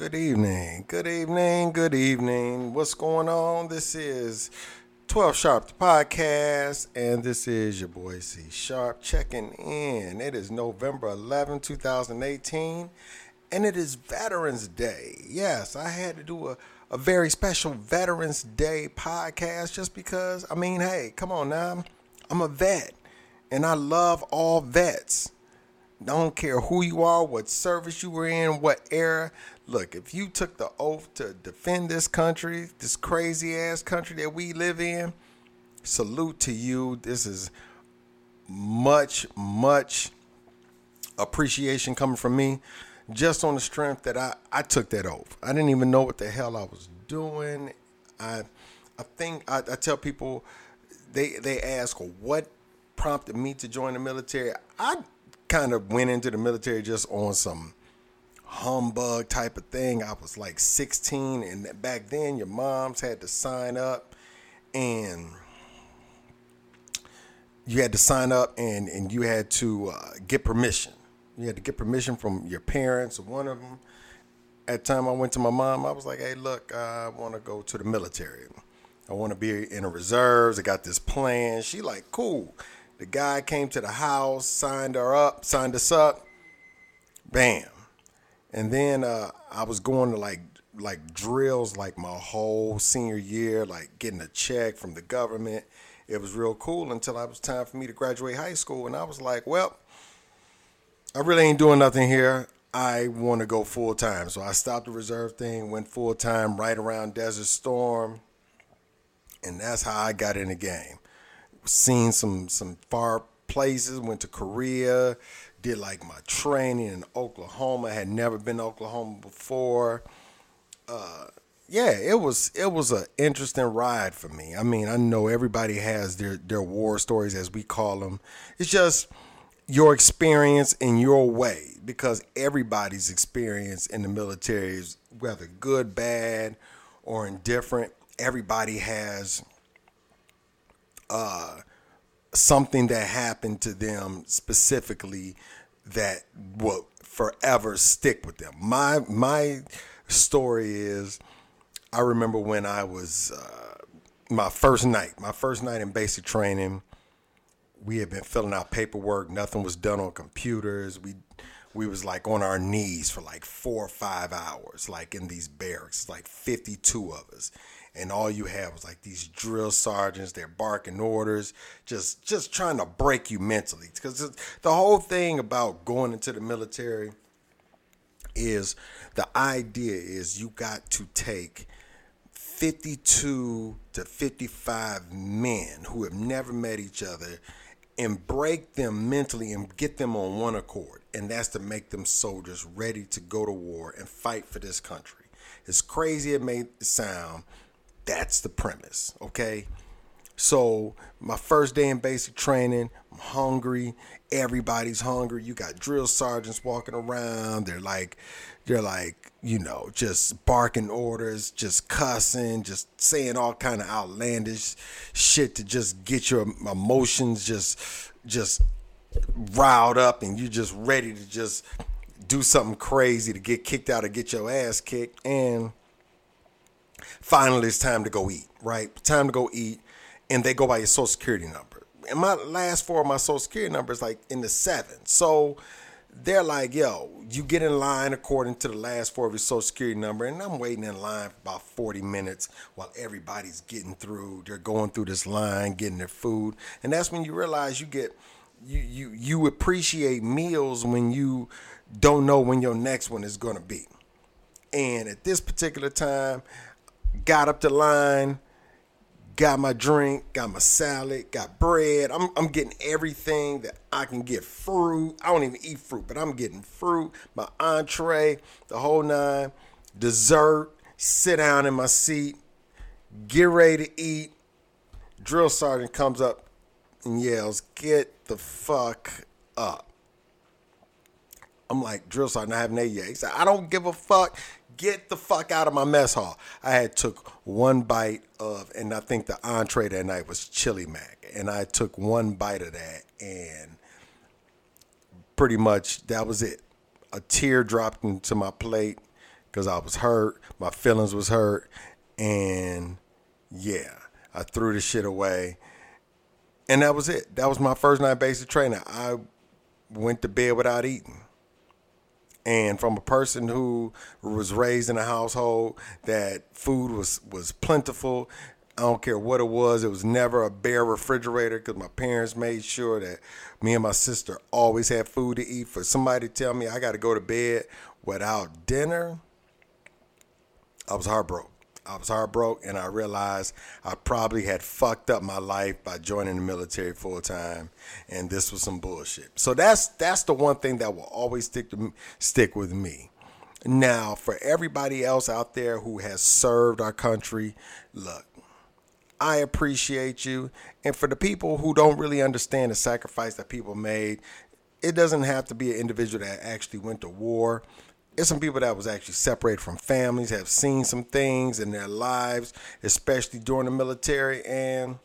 Good evening, good evening, good evening. What's going on? This is 12 Sharp, the podcast, and this is your boy C Sharp checking in. It is November 11, 2018, and it is Veterans Day. Yes, I had to do a, a very special Veterans Day podcast just because, I mean, hey, come on now. I'm a vet, and I love all vets. Don't care who you are, what service you were in, what era. Look, if you took the oath to defend this country, this crazy ass country that we live in, salute to you. This is much, much appreciation coming from me just on the strength that I, I took that oath. I didn't even know what the hell I was doing. I I think I, I tell people they they ask what prompted me to join the military. I kind of went into the military just on some humbug type of thing. I was like 16, and back then your moms had to sign up, and you had to sign up, and and you had to uh, get permission. You had to get permission from your parents or one of them. At the time I went to my mom, I was like, "Hey, look, I want to go to the military. I want to be in the reserves. I got this plan." She like, "Cool." The guy came to the house, signed her up, signed us up. Bam. And then uh, I was going to like like drills like my whole senior year, like getting a check from the government. It was real cool until it was time for me to graduate high school, and I was like, well, I really ain't doing nothing here. I want to go full time, so I stopped the reserve thing, went full time right around Desert Storm, and that's how I got in the game. Seen some some far places, went to Korea, did like my training in Oklahoma. Had never been to Oklahoma before. Uh, yeah, it was it was an interesting ride for me. I mean, I know everybody has their their war stories as we call them. It's just your experience in your way because everybody's experience in the military is whether good, bad, or indifferent. Everybody has uh, something that happened to them specifically that will forever stick with them. My my story is I remember when I was uh, my first night, my first night in basic training. We had been filling out paperwork. Nothing was done on computers. We we was like on our knees for like four or five hours, like in these barracks, like 52 of us. And all you had was like these drill sergeants, they're barking orders, just just trying to break you mentally. Because the whole thing about going into the military is the idea is you got to take 52 to 55 men who have never met each other and break them mentally and get them on one accord. And that's to make them soldiers ready to go to war and fight for this country. As crazy it may sound, that's the premise, okay? So, my first day in basic training, I'm hungry. Everybody's hungry. You got drill sergeants walking around. They're like, they're like, you know, just barking orders, just cussing, just saying all kind of outlandish shit to just get your emotions just, just riled up, and you're just ready to just do something crazy to get kicked out or get your ass kicked. And finally it's time to go eat, right? Time to go eat. And they go by your social security number. And my last four of my social security number is like in the seven. So they're like, yo, you get in line according to the last four of your social security number. And I'm waiting in line for about 40 minutes while everybody's getting through. They're going through this line, getting their food. And that's when you realize you get you you you appreciate meals when you don't know when your next one is gonna be. And at this particular time, got up the line, got my drink, got my salad, got bread. I'm, I'm getting everything that I can get. Fruit. I don't even eat fruit, but I'm getting fruit, my entree, the whole nine, dessert, sit down in my seat, get ready to eat. Drill sergeant comes up and yells, Get the fuck up. I'm like, drill sergeant, I haven't ate yet. He said, I don't give a fuck get the fuck out of my mess hall. I had took one bite of, and I think the entree that night was chili mac, and I took one bite of that, and pretty much that was it. A tear dropped into my plate. because I was hurt. My feelings was hurt, and yeah, I threw the shit away, and that was it. That was my first night basic training. I went to bed without eating. And from a person who was raised in a household that food was was plentiful, I don't care what it was. It was never a bare refrigerator because my parents made sure that me and my sister always had food to eat. For somebody to tell me I got to go to bed without dinner, I was heartbroken. I was heartbroken, and I realized I probably had fucked up my life by joining the military full time, and this was some bullshit. So that's that's the one thing that will always stick to stick with me. Now, for everybody else out there who has served our country, look, I appreciate you. And for the people who don't really understand the sacrifice that people made, it doesn't have to be an individual that actually went to war. Some people that was actually separated from families, have seen some things in their lives, especially during the military, and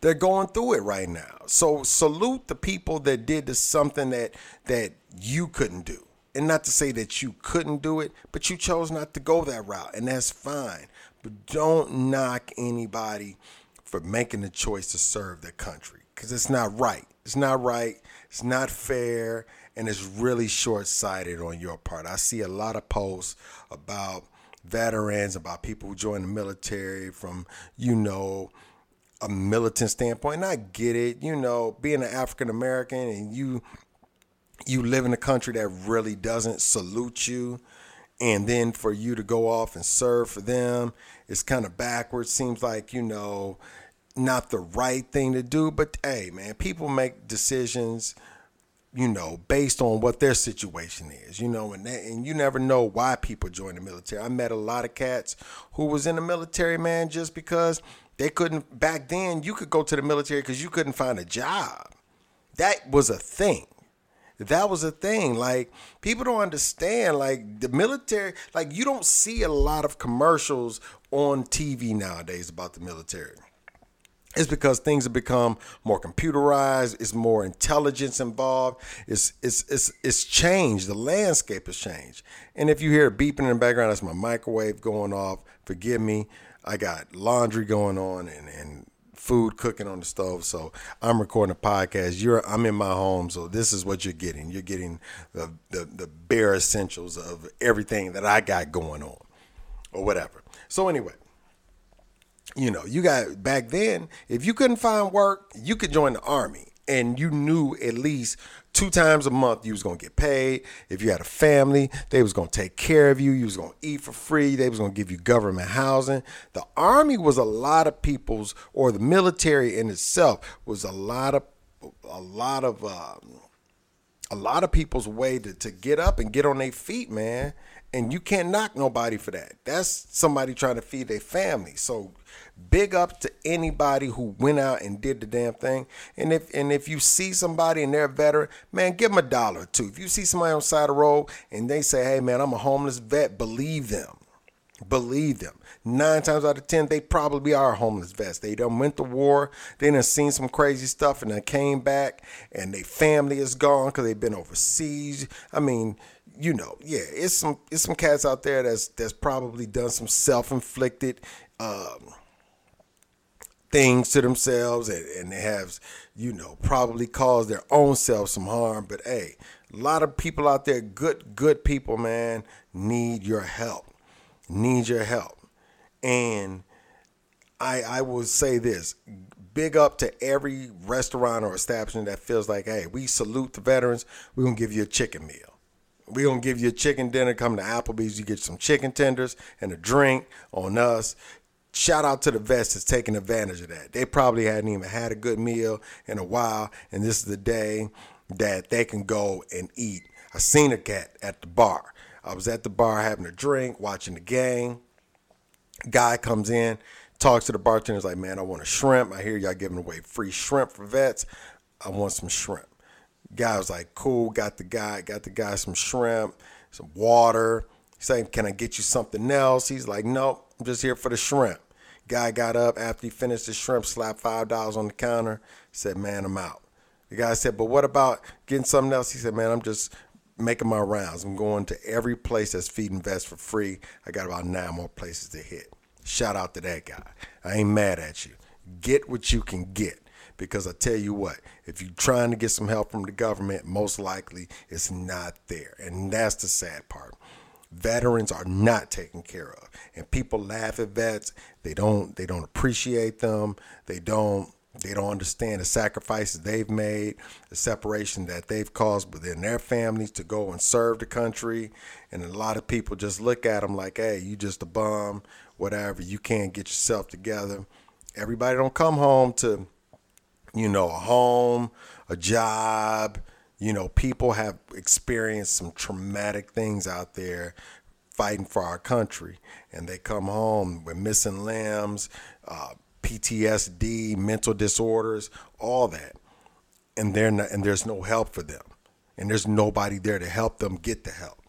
they're going through it right now. So salute the people that did something that that you couldn't do. And not to say that you couldn't do it, but you chose not to go that route, and that's fine. But don't knock anybody for making the choice to serve their country because it's not right. It's not right. It's not fair. And it's really short sighted on your part. I see a lot of posts about veterans, about people who join the military from, you know, a militant standpoint. And I get it, you know, being an African American and you you live in a country that really doesn't salute you and then for you to go off and serve for them it's kind of backwards seems like you know not the right thing to do but hey man people make decisions you know based on what their situation is you know and and you never know why people join the military i met a lot of cats who was in the military man just because they couldn't back then you could go to the military because you couldn't find a job that was a thing that was a thing. Like people don't understand. Like the military, like you don't see a lot of commercials on TV nowadays about the military. It's because things have become more computerized. It's more intelligence involved. It's it's it's it's changed. The landscape has changed. And if you hear beeping in the background, that's my microwave going off. Forgive me. I got laundry going on and and food cooking on the stove. So I'm recording a podcast. You're I'm in my home, so this is what you're getting. You're getting the the, the bare essentials of everything that I got going on, or whatever. So anyway. You know, you got back then, if you couldn't find work, you could join the army and you knew at least two times a month you was gonna get paid. If you had a family, they was gonna take care of you. You was gonna eat for free. They was gonna give you government housing. The army was a lot of people's, or the military in itself was a lot of, a lot of, um, a lot of people's way to, to get up and get on their feet, man. And you can't knock nobody for that. That's somebody trying to feed their family. So big up to anybody who went out and did the damn thing. And if and if you see somebody and they're a veteran, man, give them a dollar or two. If you see somebody on the side of the road and they say, "Hey, man, I'm a homeless vet," believe them. Believe them. Nine times out of ten, they probably are homeless vets. They done went to war. They done seen some crazy stuff and then came back, and their family is gone because they've been overseas. I mean, you know, yeah, it's some it's some cats out there that's that's probably done some self inflicted. Um, things to themselves and, and they have, you know, probably caused their own self some harm. But hey, a lot of people out there, good, good people, man, need your help. Need your help. And I I will say this. Big up to every restaurant or establishment that feels like, hey, we salute the veterans. We're gonna give you a chicken meal. We're gonna give you a chicken dinner. Come to Applebee's, you get some chicken tenders and a drink on us shout out to the vets that's taking advantage of that. They probably hadn't even had a good meal in a while, and this is the day that they can go and eat. I seen a cat at the bar. I was at the bar having a drink, watching the game. Guy comes in, talks to the bartender, is like, man, I want a shrimp. I hear y'all giving away free shrimp for vets. I want some shrimp. Guy was like, cool, got the guy, got the guy some shrimp, some water. He's saying, can I get you something else? He's like, nope, I'm just here for the shrimp. Guy got up after he finished the shrimp, slapped five dollars on the counter, said, "Man, I'm out." The guy said, "But what about getting something else?" He said, "Man, I'm just making my rounds. I'm going to every place that's feeding vets for free. I got about nine more places to hit. Shout out to that guy. I ain't mad at you. Get what you can get. Because I tell you what, if you're trying to get some help from the government, most likely it's not there. And that's the sad part. Veterans are not taken care of. And people laugh at vets. They don't they don't appreciate them. They don't they don't understand the sacrifices they've made, the separation that they've caused within their families to go and serve the country. And a lot of people just look at them like, hey, you just a bum, whatever. You can't get yourself together. Everybody don't come home to, you know, a home, a job. You know, people have experienced some traumatic things out there fighting for our country. And they come home with missing limbs, uh, PTSD, mental disorders, all that. And they're not, and there's no help for them. And there's nobody there to help them get the help.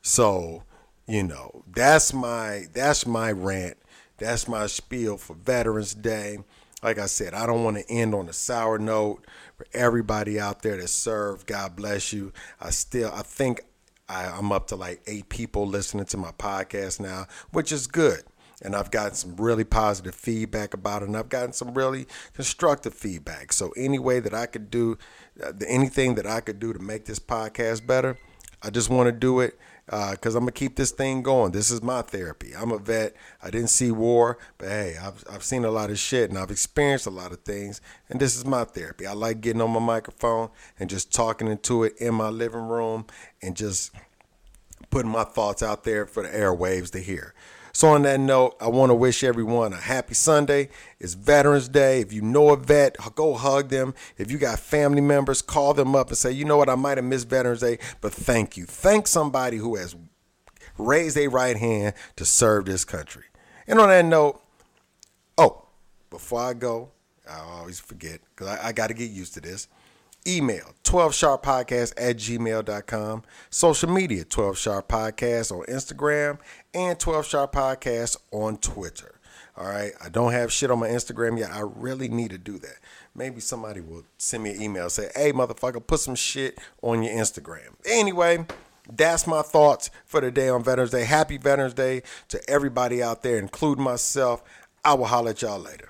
So, you know, that's my that's my rant. That's my spiel for Veterans Day. Like I said, I don't want to end on a sour note. For everybody out there that served, God bless you. I still I think I, I'm up to like eight people listening to my podcast now, which is good and I've gotten some really positive feedback about it, and I've gotten some really constructive feedback. So any way that I could do, uh, anything that I could do to make this podcast better, I just want to do it because uh, I'm gonna keep this thing going. This is my therapy. I'm a vet. I didn't see war, but hey, I've I've seen a lot of shit and I've experienced a lot of things, and this is my therapy. I like getting on my microphone and just talking into it in my living room and just putting my thoughts out there for the airwaves to hear. So, on that note, I want to wish everyone a happy Sunday. It's Veterans Day. If you know a vet, go hug them. If you got family members, call them up and say, you know what, I might have missed Veterans Day, but thank you. Thank somebody who has raised a right hand to serve this country. And on that note, oh, before I go, I always forget because I, I got to get used to this. Email 12sharppodcast at gmail.com. Social media 12 Sharp Podcast on Instagram and 12 Sharp Podcast on Twitter. All right. I don't have shit on my Instagram yet. I really need to do that. Maybe somebody will send me an email say, hey, motherfucker, put some shit on your Instagram. Anyway, that's my thoughts for the day on Veterans Day. Happy Veterans Day to everybody out there, including myself. I will holler at y'all later.